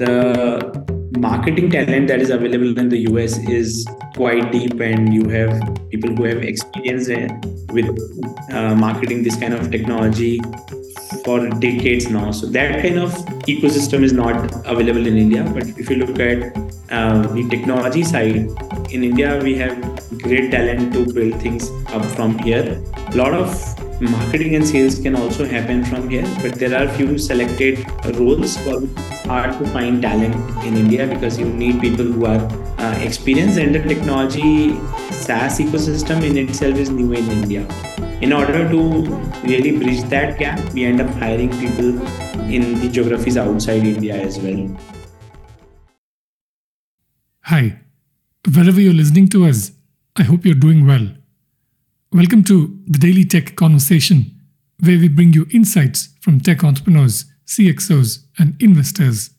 the marketing talent that is available in the US is quite deep, and you have people who have experience with uh, marketing this kind of technology for decades now. So that kind of ecosystem is not available in India. But if you look at uh, the technology side, in India we have great talent to build things up from here. A lot of marketing and sales can also happen from here, but there are few selected roles for hard to find talent in India because you need people who are uh, experienced and the technology SaaS ecosystem in itself is new in India. In order to really bridge that gap, we end up hiring people in the geographies outside India as well. Hi, wherever you're listening to us, I hope you're doing well. Welcome to the Daily Tech Conversation, where we bring you insights from tech entrepreneurs, CXOs, and investors.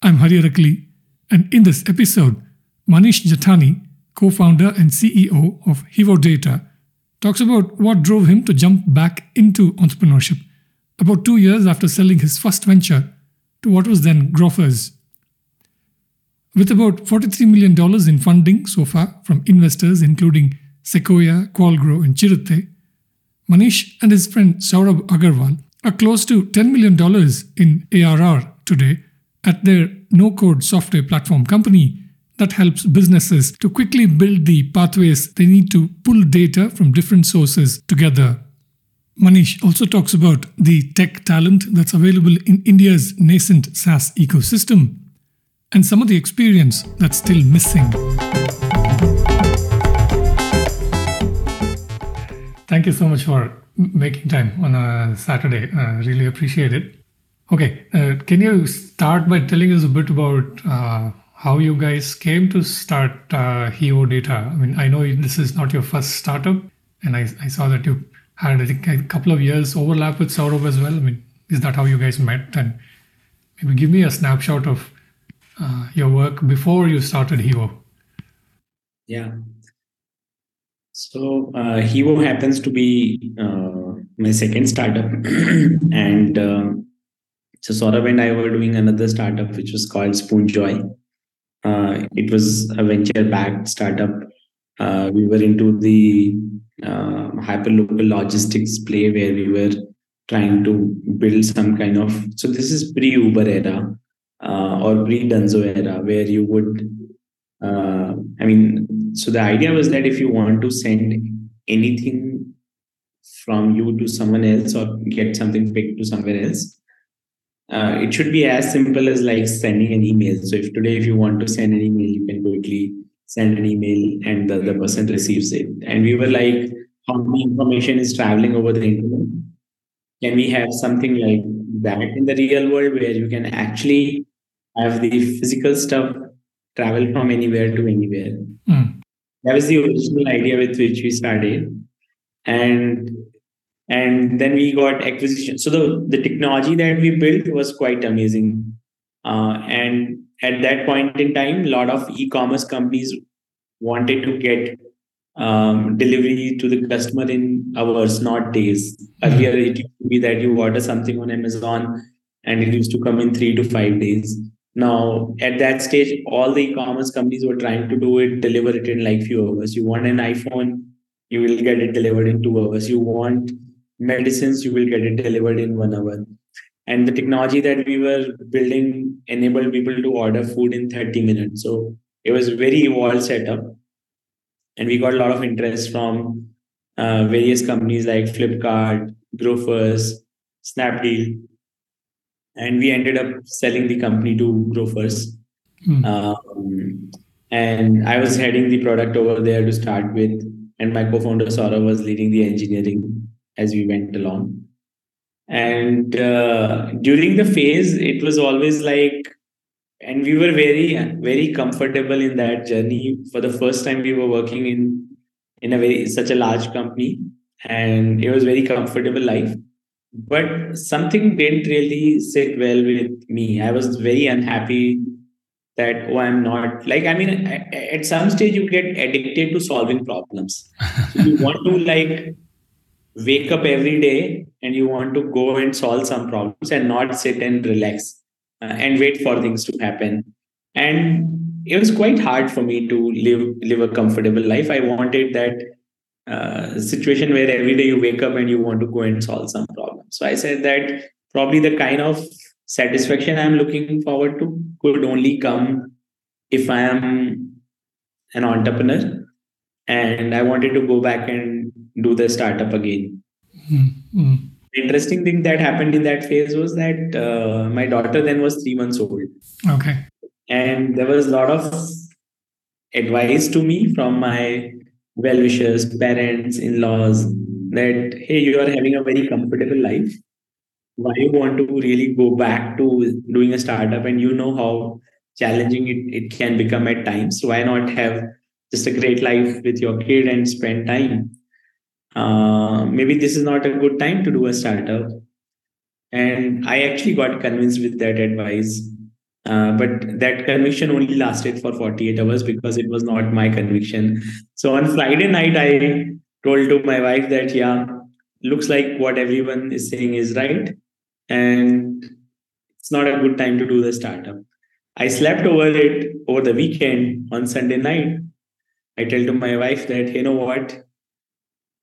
I'm Hari Arakali, and in this episode, Manish Jethani, co founder and CEO of Hevo Data, talks about what drove him to jump back into entrepreneurship about two years after selling his first venture to what was then Grofers. With about $43 million in funding so far from investors including Sequoia, Qualgro, and Chiratae, Manish and his friend Sourabh Agarwal are close to $10 million in ARR today at their no code software platform company that helps businesses to quickly build the pathways they need to pull data from different sources together. Manish also talks about the tech talent that's available in India's nascent SaaS ecosystem and some of the experience that's still missing. Thank you so much for making time on a Saturday. I really appreciate it. Okay, uh, can you start by telling us a bit about uh, how you guys came to start uh, Hevo Data? I mean, I know this is not your first startup, and I, I saw that you had a couple of years overlap with Sourabh as well. I mean, is that how you guys met? And maybe give me a snapshot of uh, your work before you started Hevo. Yeah, so uh, Hevo happens to be uh, my second startup, and uh, so Sourabh and I were doing another startup which was called Spoonjoy. Uh, it was a venture-backed startup. Uh, we were into the uh, hyperlocal logistics play where we were trying to build some kind of. So this is pre-Uber era uh, or pre-Dunzo era where you would. Uh, I mean, so the idea was that if you want to send anything from you to someone else or get something picked to somewhere else uh, it should be as simple as like sending an email. So if today if you want to send an email you can quickly send an email and the other person receives it. And we were like how many information is traveling over the internet? Can we have something like that in the real world where you can actually have the physical stuff travel from anywhere to anywhere? Mm that was the original idea with which we started. And and then we got acquisition. So the the technology that we built was quite amazing. Uh, and at that point in time a lot of e-commerce companies wanted to get um, delivery to the customer in hours not days. Earlier it used to be that you order something on amazon and it used to come in three to five days now, at that stage, all the e-commerce companies were trying to do it, deliver it in like few hours. You want an iPhone, you will get it delivered in two hours. You want medicines, you will get it delivered in one hour. And the technology that we were building enabled people to order food in 30 minutes. So it was very evolved setup. And we got a lot of interest from uh, various companies like Flipkart, Grofers, Snapdeal and we ended up selling the company to Grofers. Mm. Um, and I was heading the product over there to start with, and my co-founder Sourabh was leading the engineering as we went along. And uh, during the phase, it was always like, and we were very, very comfortable in that journey. For the first time, we were working in in a very such a large company, and it was very comfortable life but something didn't really sit well with me. I was very unhappy that oh i'm not like i mean at some stage you get addicted to solving problems you want to like wake up every day and you want to go and solve some problems and not sit and relax uh, and wait for things to happen. And it was quite hard for me to live live a comfortable life. I wanted that uh, situation where every day you wake up and you want to go and solve some problem. So I said that probably the kind of satisfaction I'm looking forward to could only come if I am an entrepreneur and I wanted to go back and do the startup again. Mm-hmm. The interesting thing that happened in that phase was that uh, my daughter then was three months old. Okay. And there was a lot of advice to me from my well wishers, parents, in laws that, hey, you are having a very comfortable life. Why you want to really go back to doing a startup and you know how challenging it, it can become at times. Why not have just a great life with your kid and spend time? Uh, maybe this is not a good time to do a startup. And I actually got convinced with that advice. Uh, but that conviction only lasted for 48 hours because it was not my conviction. So on Friday night, I told to my wife that, yeah, looks like what everyone is saying is right. And it's not a good time to do the startup. I slept over it over the weekend on Sunday night. I tell to my wife that, you know what,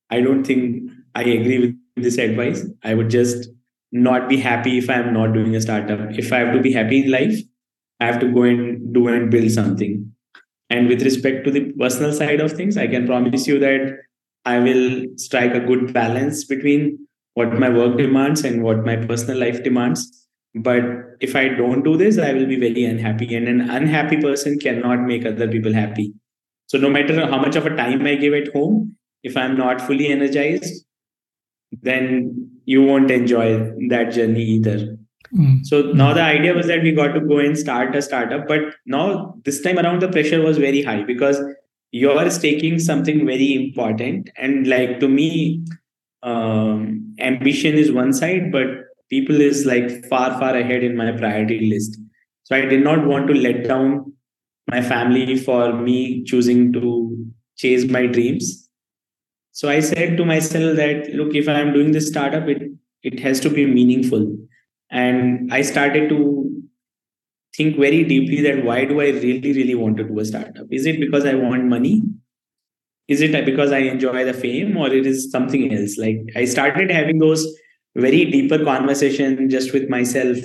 I don't think I agree with this advice. I would just not be happy if I'm not doing a startup. If I have to be happy in life, I have to go and do and build something. And with respect to the personal side of things, I can promise you that I will strike a good balance between what my work demands and what my personal life demands. But if i don't do this i will be very unhappy. And an unhappy person cannot make other people happy. So no matter how much of a time i give at home if i'm not fully energized then you won't enjoy that journey either mm. so now the idea was that we got to go and start a startup but now this time around the pressure was very high because you're staking something very important and like to me um, ambition is one side but people is like far far ahead in my priority list. So i did not want to let down my family for me choosing to chase my dreams. So i said to myself that look if i'm doing this startup it it has to be meaningful and i started to think very deeply that why do i really really want to do a startup? Is it because i want money? Is it because i enjoy the fame or it is something else? Like i started having those very deeper conversation just with myself.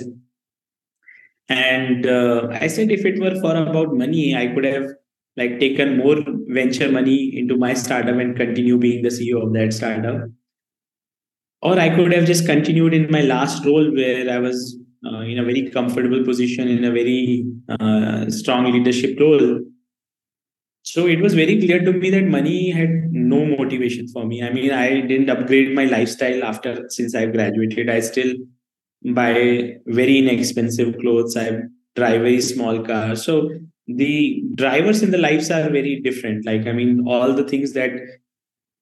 And uh, i said if it were for about money i could have like taken more venture money into my startup and continue being the ceo of that startup or i could have just continued in my last role where i was uh, in a very comfortable position in a very uh, strong leadership role so it was very clear to me that money had no motivation for me. I mean, I didn't upgrade my lifestyle after since I graduated. I still buy very inexpensive clothes. I drive very small cars. So the drivers in the lives are very different. Like, I mean, all the things that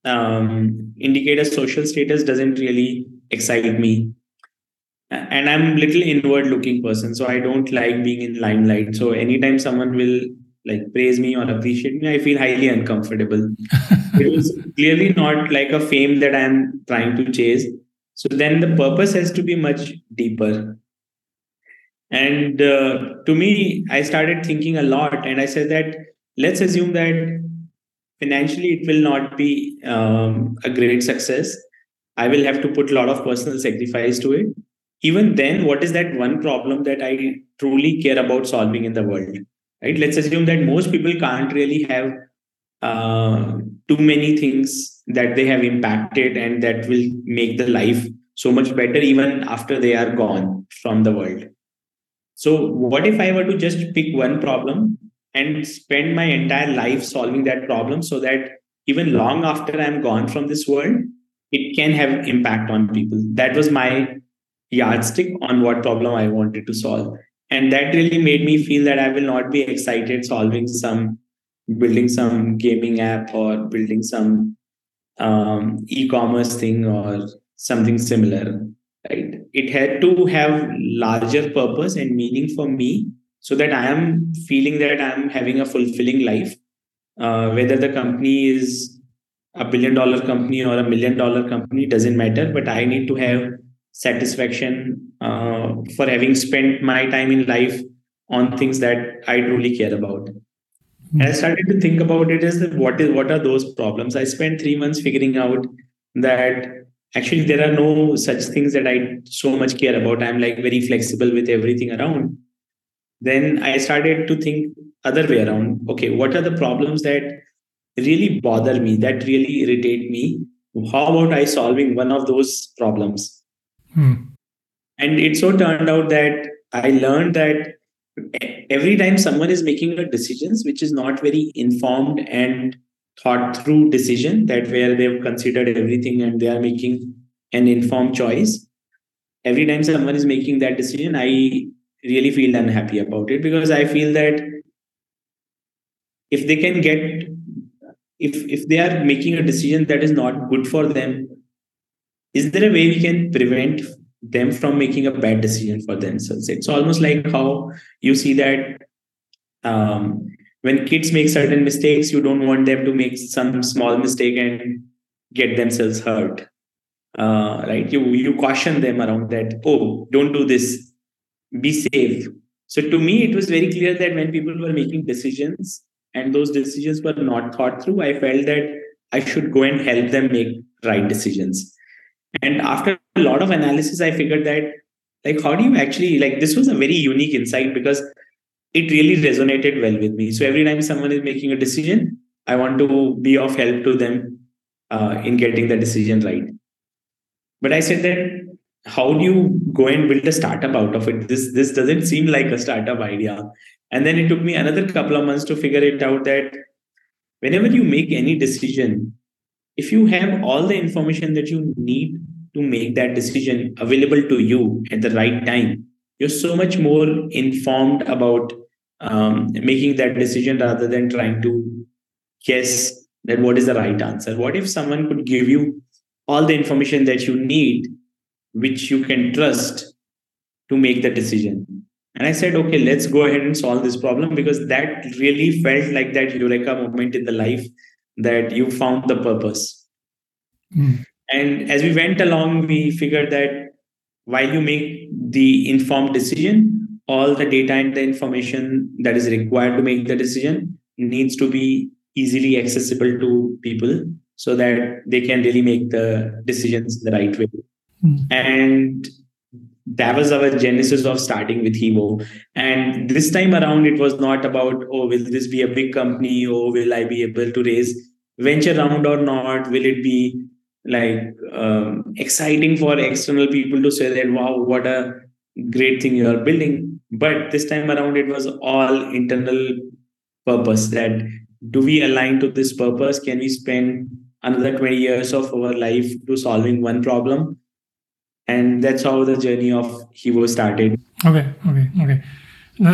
um, indicate a social status doesn't really excite me. And I'm a little inward looking person, so I don't like being in limelight. So anytime someone will like praise me or appreciate me, I feel highly uncomfortable. it was clearly not like a fame that I'm trying to chase. So then the purpose has to be much deeper. And uh, to me, I started thinking a lot, and I said that let's assume that financially it will not be um, a great success. I will have to put a lot of personal sacrifice to it. Even then, what is that one problem that I truly care about solving in the world? right let's assume that most people can't really have uh, too many things that they have impacted and that will make the life so much better even after they are gone from the world so what if i were to just pick one problem and spend my entire life solving that problem so that even long after i'm gone from this world it can have impact on people. That was my yardstick on what problem i wanted to solve. And that really made me feel that i will not be excited solving some building some gaming app or building some um, e-commerce thing or something similar right? It had to have larger purpose and meaning for me so that i am feeling that i'm having a fulfilling life uh, whether the company is a billion dollar company or a million dollar company doesn't matter but i need to have satisfaction uh, for having spent my time in life on things that I truly care about. And I started to think about it as what is what are those problems? I spent three months figuring out that actually there are no such things that I so much care about. I'm like very flexible with everything around. Then I started to think other way around. Okay, what are the problems that really bother me, that really irritate me? How about I solving one of those problems? Hmm. And it so turned out that I learned that every time someone is making a decisions which is not very informed and thought through decision that where they've considered everything and they are making an informed choice every time someone is making that decision i really feel unhappy about it because i feel that if they can get if if they are making a decision that is not good for them is there a way we can prevent them from making a bad decision for themselves. It's almost like how you see that um, when kids make certain mistakes, you don't want them to make some small mistake and get themselves hurt. Uh, right? You you caution them around that. Oh, don't do this. Be safe. So to me, it was very clear that when people were making decisions and those decisions were not thought through, I felt that I should go and help them make right decisions. And after a lot of analysis, I figured that like how do you actually like this was a very unique insight because it really resonated well with me. So every time someone is making a decision, I want to be of help to them uh, in getting the decision right. But I said that how do you go and build a startup out of it? This this doesn't seem like a startup idea. And then it took me another couple of months to figure it out that whenever you make any decision, if you have all the information that you need to make that decision available to you at the right time you're so much more informed about um, making that decision rather than trying to guess that what is the right answer what if someone could give you all the information that you need which you can trust to make the decision and i said okay let's go ahead and solve this problem because that really felt like that eureka moment in the life that you found the purpose. Mm. And as we went along, we figured that while you make the informed decision, all the data and the information that is required to make the decision needs to be easily accessible to people so that they can really make the decisions the right way. Mm. And that was our genesis of starting with Hevo. And this time around, it was not about, oh, will this be a big company? Or will I be able to raise venture round or not? Will it be like um, exciting for external people to say that, wow, what a great thing you are building? But this time around, it was all internal purpose that do we align to this purpose? Can we spend another 20 years of our life to solving one problem? And that's how the journey of Hevo started. Okay, okay, okay.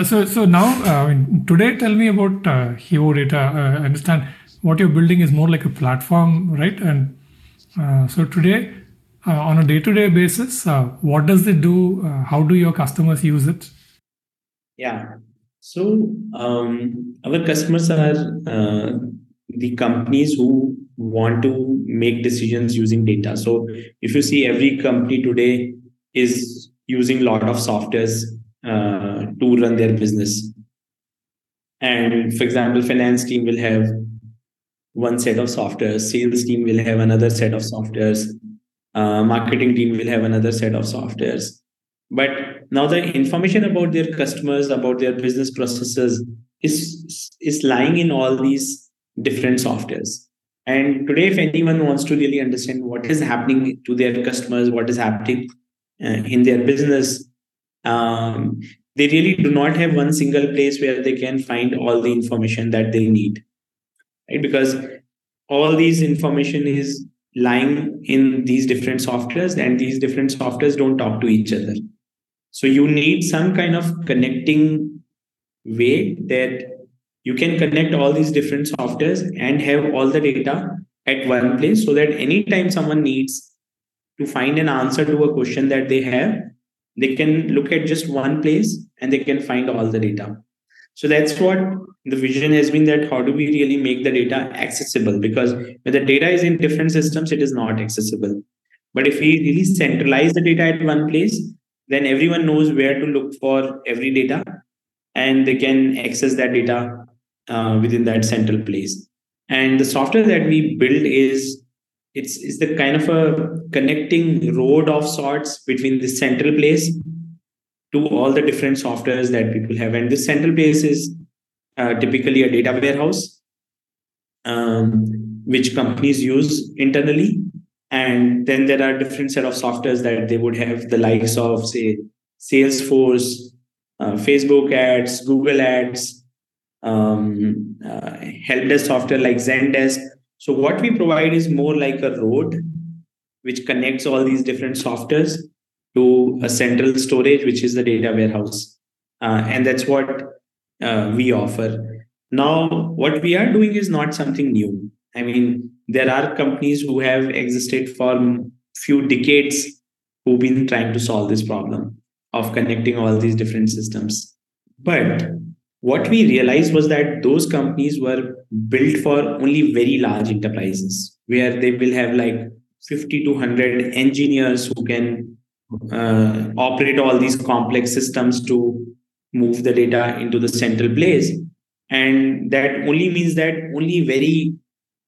So, so now, uh, today, tell me about uh, Hevo Data. Uh, I understand what you're building is more like a platform, right? And uh, so today, uh, on a day-to-day basis, uh, what does it do? Uh, how do your customers use it? Yeah. So um, our customers are the companies who want to make decisions using data. So if you see every company today is using a lot of softwares uh, to run their business. And for example, finance team will have one set of softwares, sales team will have another set of softwares, uh, marketing team will have another set of softwares. But now the information about their customers, about their business processes is, is lying in all these different softwares. And today, if anyone wants to really understand what is happening to their customers, what is happening uh, in their business, um, they really do not have one single place where they can find all the information that they need, right? Because all these information is lying in these different softwares, and these different softwares don't talk to each other. So you need some kind of connecting way that you can connect all these different softwares and have all the data at one place so that anytime someone needs to find an answer to a question that they have they can look at just one place and they can find all the data. So that's what the vision has been that how do we really make the data accessible? Because when the data is in different systems it is not accessible. But if we really centralize the data at one place, then everyone knows where to look for every data and they can access that data uh, within that central place. And the software that we build is it's, it's the kind of a connecting road of sorts between the central place to all the different softwares that people have. And this central place is uh, typically a data warehouse, um, which companies use internally. And then there are different set of softwares that they would have, the likes of, say, Salesforce, uh, Facebook ads, Google ads, um, uh, help desk software like Zendesk. So what we provide is more like a road which connects all these different softwares to a central storage, which is the data warehouse. Uh, and that's what uh, we offer. Now, what we are doing is not something new. I mean, there are companies who have existed for few decades who've been trying to solve this problem of connecting all these different systems. But what we realized was that those companies were built for only very large enterprises where they will have like 50 to 100 engineers who can uh, operate all these complex systems to move the data into the central place. And that only means that only very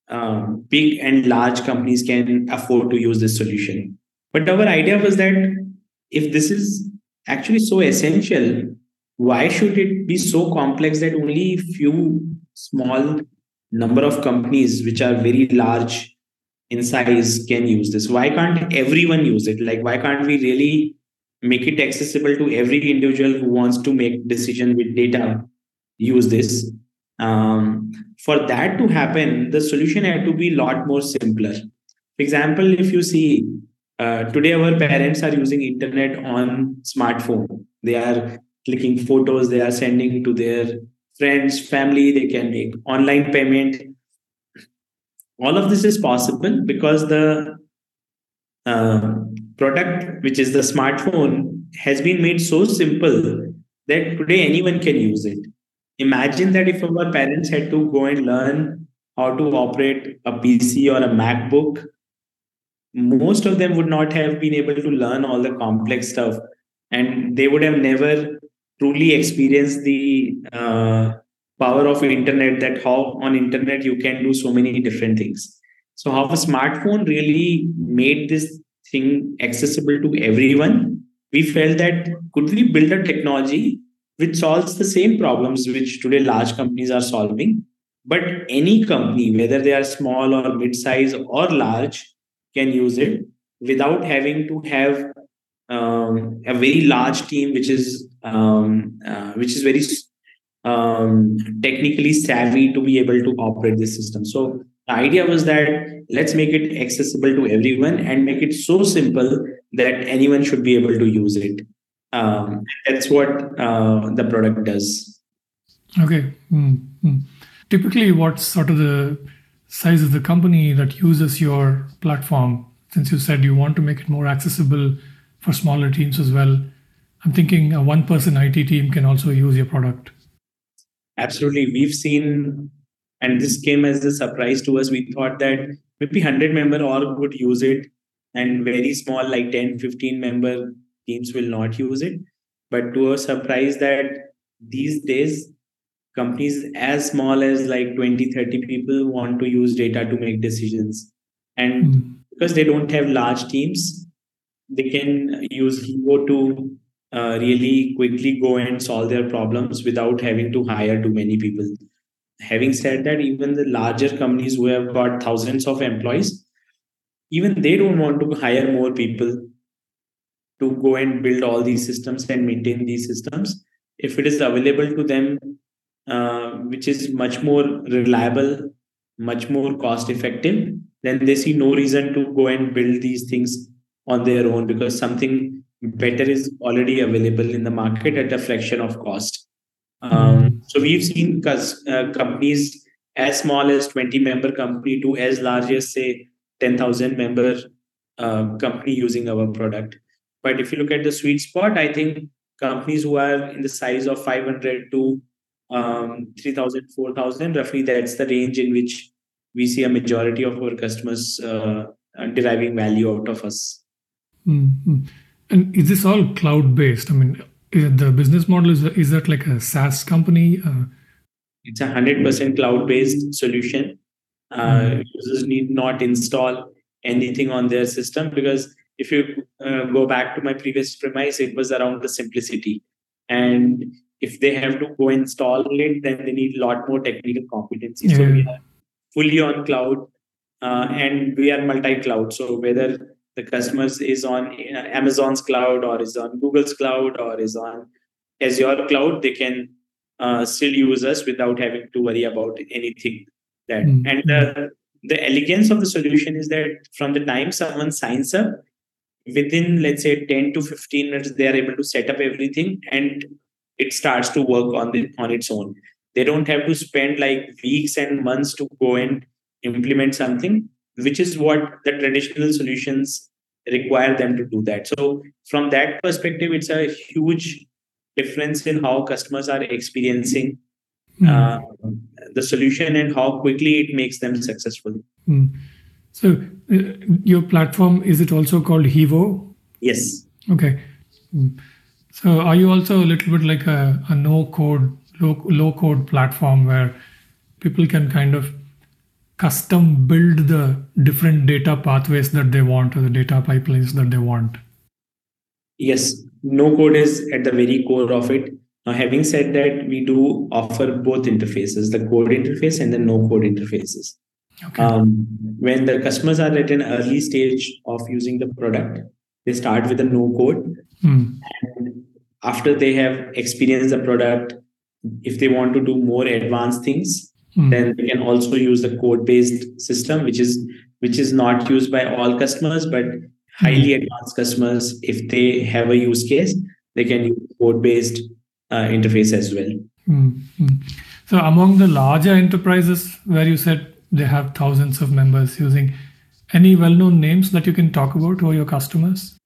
uh, big and large companies can afford to use this solution. But our idea was that if this is actually so essential why should it be so complex that only few small number of companies which are very large in size can use this? Why can't everyone use it? Like why can't we really make it accessible to every individual who wants to make decision with data use this? Um, for that to happen the solution had to be a lot more simpler. For example if you see uh, today our parents are using internet on smartphone. They are clicking photos they are sending to their friends family they can make online payment. All of this is possible because the uh, product which is the smartphone has been made so simple that today anyone can use it. Imagine that if our parents had to go and learn how to operate a pc or a macbook most of them would not have been able to learn all the complex stuff and they would have never truly experience the uh, power of internet that how on internet you can do so many different things. So how a smartphone really made this thing accessible to everyone we felt that could we build a technology which solves the same problems which today large companies are solving but any company whether they are small or mid-size or large can use it without having to have um, a very large team which is um, uh, which is very um, technically savvy to be able to operate this system. So the idea was that let's make it accessible to everyone and make it so simple that anyone should be able to use it. Um, that's what uh, the product does. Okay. Mm-hmm. Typically, what's sort of the size of the company that uses your platform? Since you said you want to make it more accessible for smaller teams as well, I'm thinking a one person IT team can also use your product. Absolutely. We've seen, and this came as a surprise to us. We thought that maybe 100 member all would use it, and very small, like 10, 15 member teams will not use it. But to our surprise, that these days, companies as small as like 20, 30 people want to use data to make decisions. And mm. because they don't have large teams, they can use Hevo to uh, really quickly go and solve their problems without having to hire too many people. Having said that, even the larger companies who have got thousands of employees, even they don't want to hire more people to go and build all these systems and maintain these systems. If it is available to them, uh, which is much more reliable, much more cost effective, then they see no reason to go and build these things on their own because something better is already available in the market at a fraction of cost. Um, so we've seen uh, companies as small as 20 member company to as large as say 10,000 member uh, company using our product. But if you look at the sweet spot, I think companies who are in the size of 500 to um, 3,000, 4,000, roughly that's the range in which we see a majority of our customers uh, uh, deriving value out of us. Mm-hmm. And is this all cloud based? I mean, the business model is is that like a SaaS company? Uh, it's a hundred percent cloud based solution. Uh, mm-hmm. Users need not install anything on their system because if you uh, go back to my previous premise, it was around the simplicity. And if they have to go install it, then they need a lot more technical competency. Yeah. So we are fully on cloud uh, and we are multi-cloud. So whether the customers is on uh, Amazon's cloud or is on Google's cloud or is on Azure cloud, they can uh, still use us without having to worry about anything. That mm-hmm. and the the elegance of the solution is that from the time someone signs up, within let's say 10 to 15 minutes, they are able to set up everything and it starts to work on the on its own. They don't have to spend like weeks and months to go and implement something which is what the traditional solutions require them to do that so from that perspective it's a huge difference in how customers are experiencing mm. uh, the solution and how quickly it makes them successful mm. so uh, your platform is it also called Hevo? yes okay mm. so are you also a little bit like a, a no code low, low code platform where people can kind of custom build the different data pathways that they want or the data pipelines that they want? Yes. No code is at the very core of it. Now having said that we do offer both interfaces the code interface and the no code interfaces. Okay. um, when the customers are at an early stage of using the product they start with a no code. Hmm. and after they have experienced the product if they want to do more advanced things mm. then they can also use the code based system which is which is not used by all customers but highly mm. advanced customers if they have a use case they can use code based uh, interface as well mm-hmm. so among the larger enterprises where you said they have thousands of members using any well-known names that you can talk about who are your customers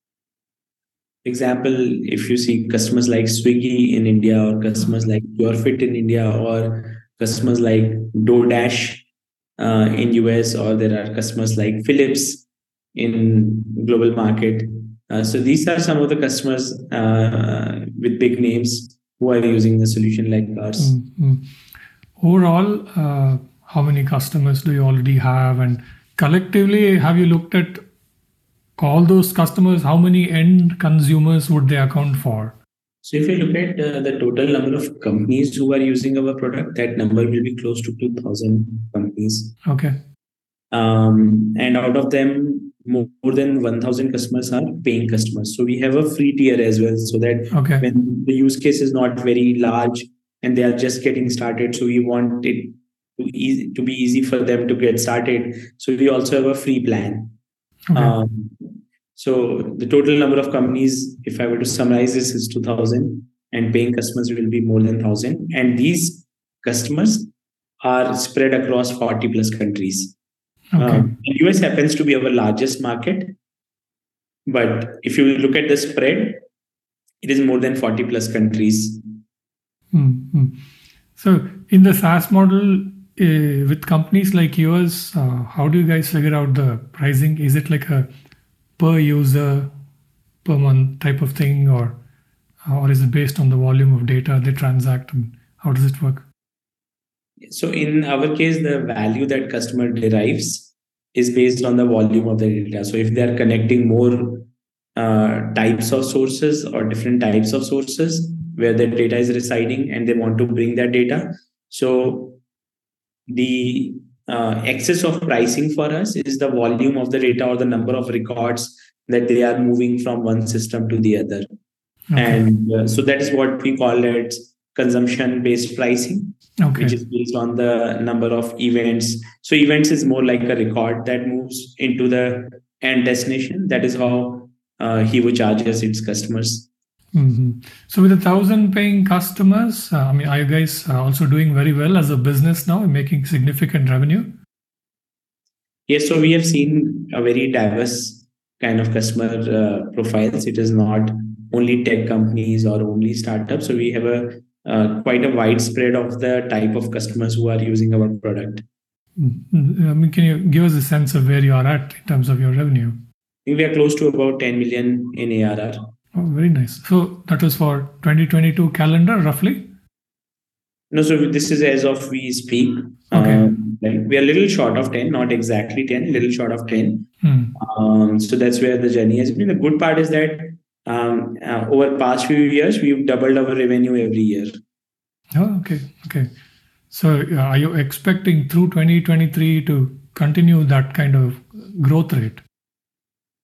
example if you see customers like swiggy in india or customers like yourfit in india or customers like DoorDash uh, in US, or there are customers like Philips in global market. Uh, so these are some of the customers uh, with big names who are using the solution like ours. Mm-hmm. Overall, uh, how many customers do you already have, and collectively, have you looked at all those customers? How many end consumers would they account for? So if you look at uh, the total number of companies who are using our product, that number will be close to 2,000 companies. Okay. Um, and out of them, more, more than 1,000 customers are paying customers. So we have a free tier as well, so that okay. when the use case is not very large and they are just getting started, so we want it to easy to be easy for them to get started. So we also have a free plan. Okay. Um, so the total number of companies, if I were to summarize this, is 2,000 and paying customers will be more than 1,000. And these customers are spread across 40 plus countries. Okay. Um, US happens to be our largest market. But if you look at the spread, it is more than 40 plus countries. Mm-hmm. So in the SaaS model, uh, with companies like yours, uh, how do you guys figure out the pricing? Is it like a per user per month type of thing or or is it based on the volume of data they transact and how does it work? So in our case the value that customer derives is based on the volume of the data. So if they are connecting more uh, types of sources or different types of sources where the data is residing and they want to bring that data so the uh, excess of pricing for us is the volume of the data or the number of records that they are moving from one system to the other okay. and uh, so that is what we call it consumption based pricing okay. which is based on the number of events so events is more like a record that moves into the end destination that is how uh, Hevo charges its customers Mm-hmm. So, with a thousand paying customers, uh, I mean, are you guys uh, also doing very well as a business now, making significant revenue? Yes, so we have seen a very diverse kind of customer uh, profiles. It is not only tech companies or only startups. So we have a uh, quite a widespread of the type of customers who are using our product. I mean, can you give us a sense of where you are at in terms of your revenue? I think we are close to about 10 million in ARR. Oh, very nice. So that was for 2022 calendar, roughly? No, so this is as of we speak. Okay. Um, like we are a little short of 10, not exactly 10, a little short of 10. Hmm. Um, so that's where the journey has been. The good part is that um, uh, over past few years, we've doubled our revenue every year. Oh, okay. Okay. So uh, are you expecting through 2023 to continue that kind of growth rate?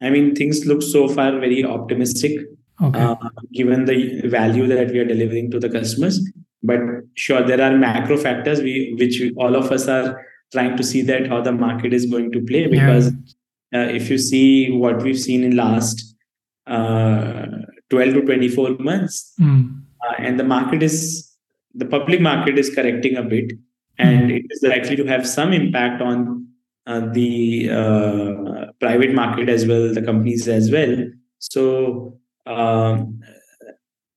I mean, things look so far very optimistic, Okay. uh, given the value that we are delivering to the customers. But sure, there are macro factors we, which we, all of us are trying to see that how the market is going to play. Because uh, if you see what we've seen in last uh, 12 to 24 months, uh, and the market is the public market is correcting a bit and it is likely to have some impact on uh, the uh, private market as well the companies as well so um,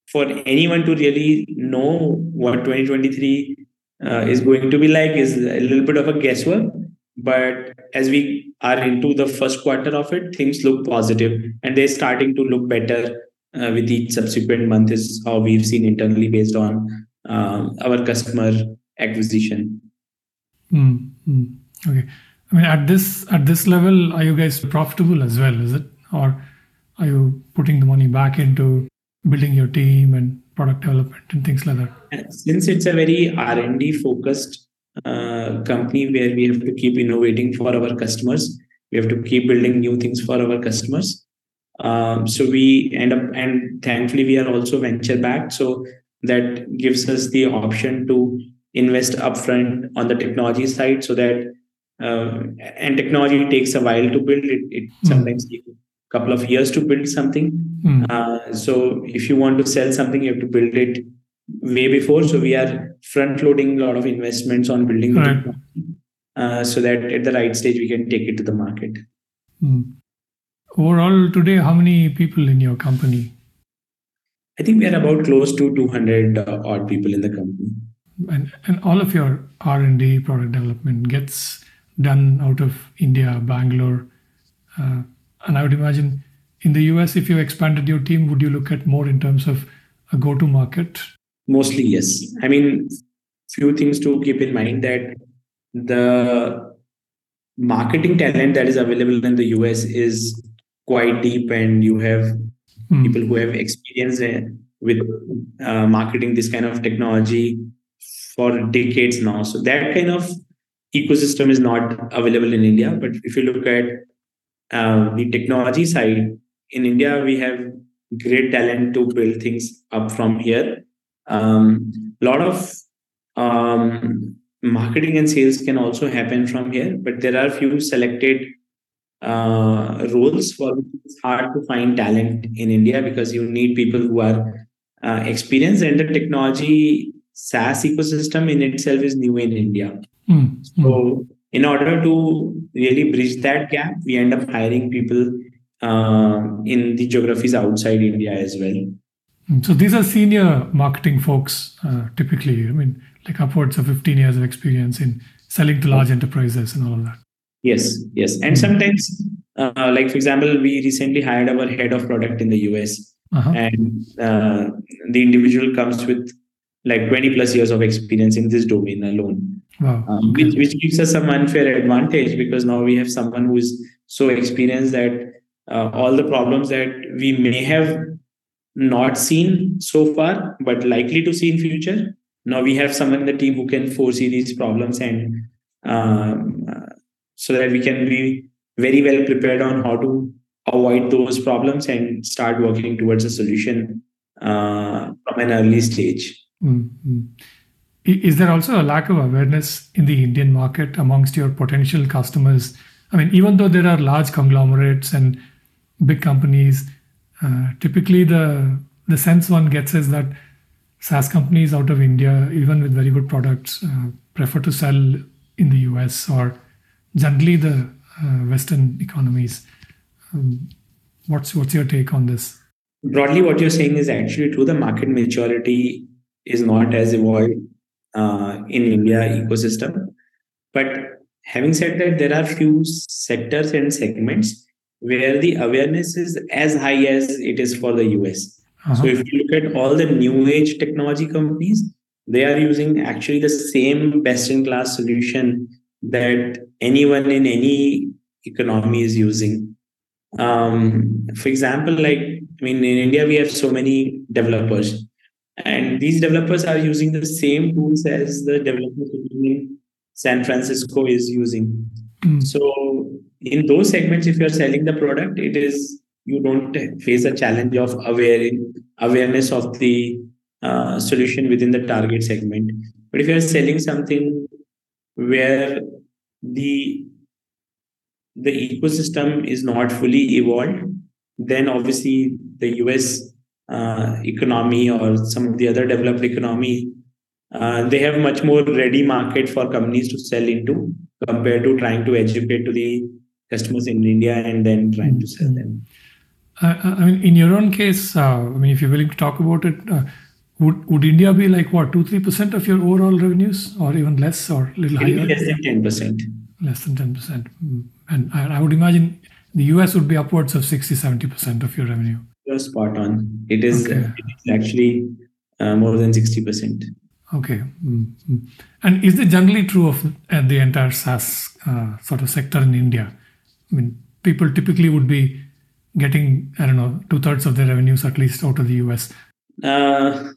for anyone to really know what 2023 uh, is going to be like is a little bit of a guesswork but as we are into the first quarter of it things look positive and they're starting to look better uh, with each subsequent month is how we've seen internally based on um, our customer acquisition. Hmm. Hmm. Okay. I mean, at this at this level, are you guys profitable as well? Is it, or are you putting the money back into building your team and product development and things like that? Since it's a very R and D focused uh, company where we have to keep innovating for our customers, we have to keep building new things for our customers. Um, so we end up, and thankfully we are also venture backed, so that gives us the option to invest upfront on the technology side, so that uh, and technology takes a while to build. It, it Hmm. sometimes couple of years to build something. Hmm. Uh, so if you want to sell something, you have to build it way before. So we are front loading a lot of investments on building the Right. uh, so that at the right stage we can take it to the market. Hmm. Overall, today, how many people in your company? I think we are about close to 200 uh, odd people in the company. And and all of your R and D product development gets done out of India, Bangalore, uh, I would imagine in the US, if you expanded your team, would you look at more in terms of a go-to market? Mostly, yes. I mean, few things to keep in mind that the marketing talent that is available in the US is quite deep, and you have Hmm. people who have experience uh, with uh, marketing this kind of technology for decades now. So that kind of ecosystem is not available in India. But if you look at uh, the technology side in India, we have great talent to build things up from here. A um, lot of um, marketing and sales can also happen from here, but there are few selected uh, roles for which it's hard to find talent in India because you need people who are uh, experienced and the technology SaaS ecosystem in itself is new in India. Hmm. Hmm. So, in order to really bridge that gap, we end up hiring people uh, in the geographies outside India as well. Mm, So these are senior marketing folks, uh, typically. I mean, like upwards of 15 years of experience in selling to large enterprises and all of that. Yes, yes. And sometimes, uh, like for example, we recently hired our head of product in the US, Uh-huh. and uh, the individual comes with like 20 plus years of experience in this domain alone, Wow. um, which, which gives us some unfair advantage because now we have someone who is so experienced that uh, all the problems that we may have not seen so far, but likely to see in future, now we have someone in the team who can foresee these problems and um, uh, so that we can be very well prepared on how to avoid those problems and start working towards a solution uh, from an early stage. Mm, mm. I- Is there also a lack of awareness in the Indian market amongst your potential customers? I mean, even though there are large conglomerates and big companies, uh, typically the the sense one gets is that SaaS companies out of India, even with very good products, uh, prefer to sell in the US or generally the uh, Western economies. Um, what's what's your take on this? Broadly, what you're saying is actually true. The market maturity is not as evolved uh, in India ecosystem, but having said that, there are few sectors and segments where the awareness is as high as it is for the US. Uh-huh. So if you look at all the new age technology companies, they are using actually the same best in class solution that anyone in any economy is using. Um, for example, like I mean, in India we have so many developers, and these developers are using the same tools as the developers in San Francisco is using. Mm. So in those segments, if you're selling the product, it is you don't face a challenge of aware, awareness of the uh, solution within the target segment. But if you're selling something where the the ecosystem is not fully evolved, then obviously the US economy or some of the other developed economy, uh, they have much more ready market for companies to sell into compared to trying to educate to the customers in India and then trying to sell them. Uh, uh, I mean, in your own case, uh, I mean, if you're willing to talk about it, uh, would would India be like what two three percent of your overall revenues, or even less, or a little higher? Less than ten percent. Less than ten percent, mm. and I, I, would imagine the US would be upwards of 60 70 percent of your revenue. You're spot on. It is, okay. it is actually uh, more than sixty percent. Okay, mm-hmm. and is it generally true of uh, the entire SaaS sort of sector in India? I mean, people typically would be getting, I don't know, two thirds of their revenues at least out of the US? Uh,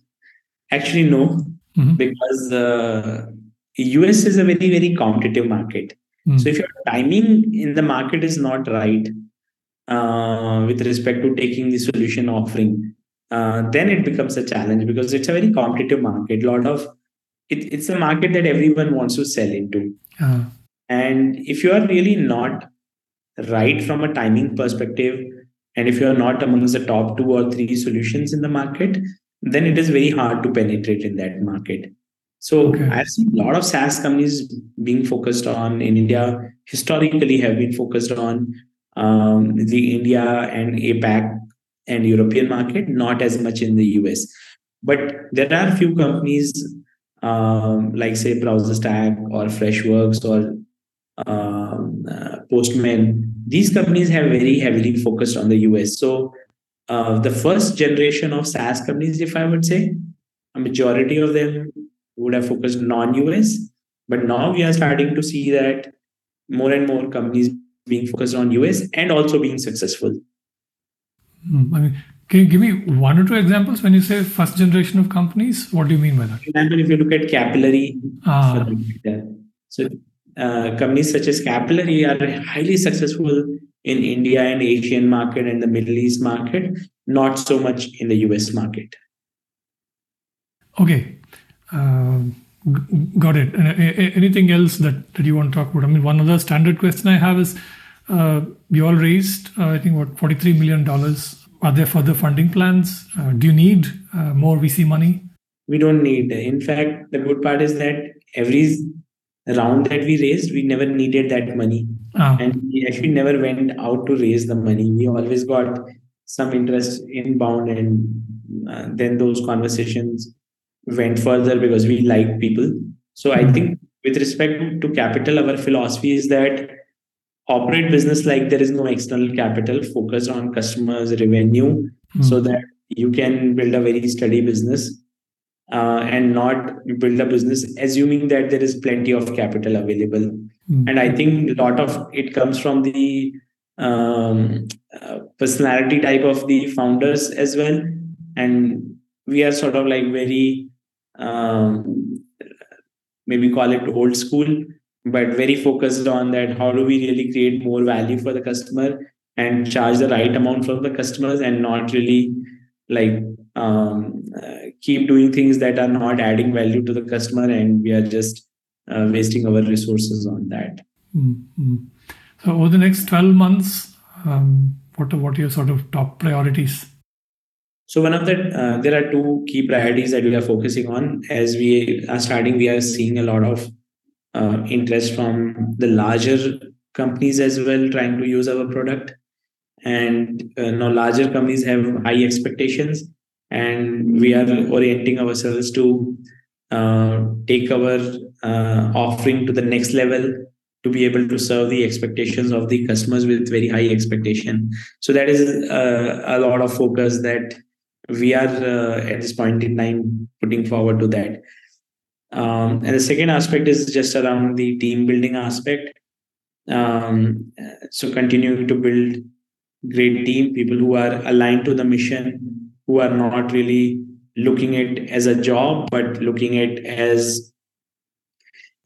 actually, no, mm-hmm. because uh, US is a very, very competitive market. Mm-hmm. So if your timing in the market is not right uh, with respect to taking the solution offering, uh, then it becomes a challenge because it's a very competitive market. A lot of it, it's a market that everyone wants to sell into. Uh-huh. And if you are really not right from a timing perspective, and if you're not amongst the top two or three solutions in the market, then it is very hard to penetrate in that market. So okay. I've seen a lot of SaaS companies being focused on in India, historically have been focused on um, the India and APAC and European market, not as much in the US. But there are a few companies um, like say BrowserStack or Freshworks or um, uh, Postman, these companies have very heavily focused on the US. So uh, the first generation of SaaS companies, if I would say, a majority of them would have focused non-US. But now we are starting to see that more and more companies being focused on US and also being successful. Hmm, I mean, can you give me one or two examples when you say first generation of companies? What do you mean by that? For example, if you look at Capillary, ah. so uh, companies such as Capillary are highly successful in India and Asian market and the Middle East market, not so much in the US market. Okay. Uh, got it. Uh, anything else that, that you want to talk about? I mean, one other standard question I have is uh, you all raised, uh, I think, what, $43 million. Are there further funding plans? Uh, do you need more VC money? We don't need. In fact, the good part is that every round that we raised, we never needed that money. Oh. And we actually never went out to raise the money. We always got some interest inbound, and uh, then those conversations went further because we like people. So I hmm. think with respect to capital, our philosophy is that operate business like there is no external capital, focus on customers' revenue mm. so that you can build a very steady business uh, and not build a business assuming that there is plenty of capital available mm. and i think a lot of it comes from the um, uh, personality type of the founders as well and we are sort of like very um, maybe call it old school but very focused on that how do we really create more value for the customer and charge the right amount from the customers and not really like um, uh, keep doing things that are not adding value to the customer and we are just uh, wasting our resources on that mm-hmm. so over the next 12 months um, what what are your sort of top priorities so one of the uh, there are two key priorities that we are focusing on as we are starting we are seeing a lot of uh, interest from the larger companies as well trying to use our product and uh, now larger companies have high expectations and we are orienting ourselves to uh, take our uh, offering to the next level to be able to serve the expectations of the customers with very high expectation. So that is uh, a lot of focus that we are uh, at this point in time putting forward to that. Um, and the second aspect is just around the team building aspect. Um, so continuing to build great team, people who are aligned to the mission, who are not really looking at as a job, but looking at as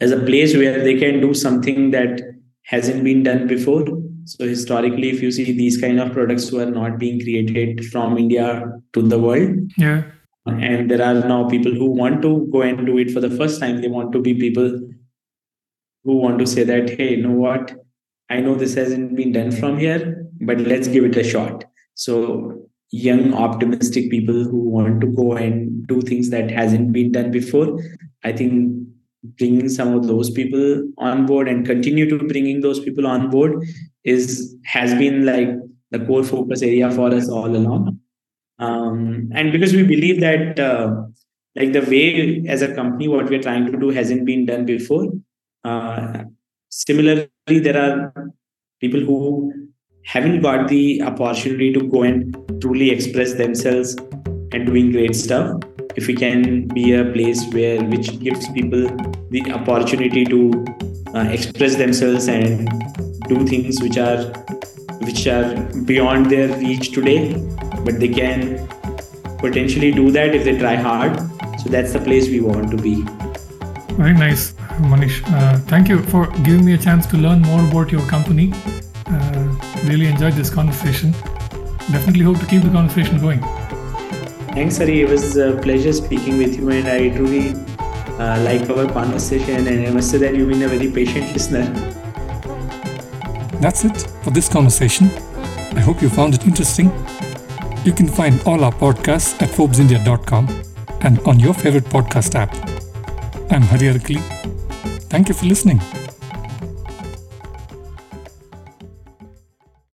as a place where they can do something that hasn't been done before. So historically, if you see these kind of products who are not being created from India to the world, yeah, and there are now people who want to go and do it for the first time. They want to be people who want to say that, hey, you know what? I know this hasn't been done from here, but let's give it a shot. So young, optimistic people who want to go and do things that hasn't been done before. I think bringing some of those people on board and continue to bringing those people on board is has been like the core focus area for us all along. Um, and because we believe that uh, like the way as a company what we're trying to do hasn't been done before. Uh, similarly there are people who haven't got the opportunity to go and truly express themselves and doing great stuff if we can be a place where which gives people the opportunity to uh, express themselves and do things which are which are beyond their reach today but they can potentially do that if they try hard. So that's the place we want to be. Very nice manish. Uh, thank you for giving me a chance to learn more about your company. Uh, really enjoyed this conversation. Definitely hope to keep the conversation going thanks hari it was a pleasure speaking with you and i truly uh, like our conversation and i must say that you've been a very patient listener that's it for this conversation i hope you found it interesting you can find all our podcasts at ForbesIndia.com and on your favorite podcast app. I'm Hari Arakali. Thank you for listening.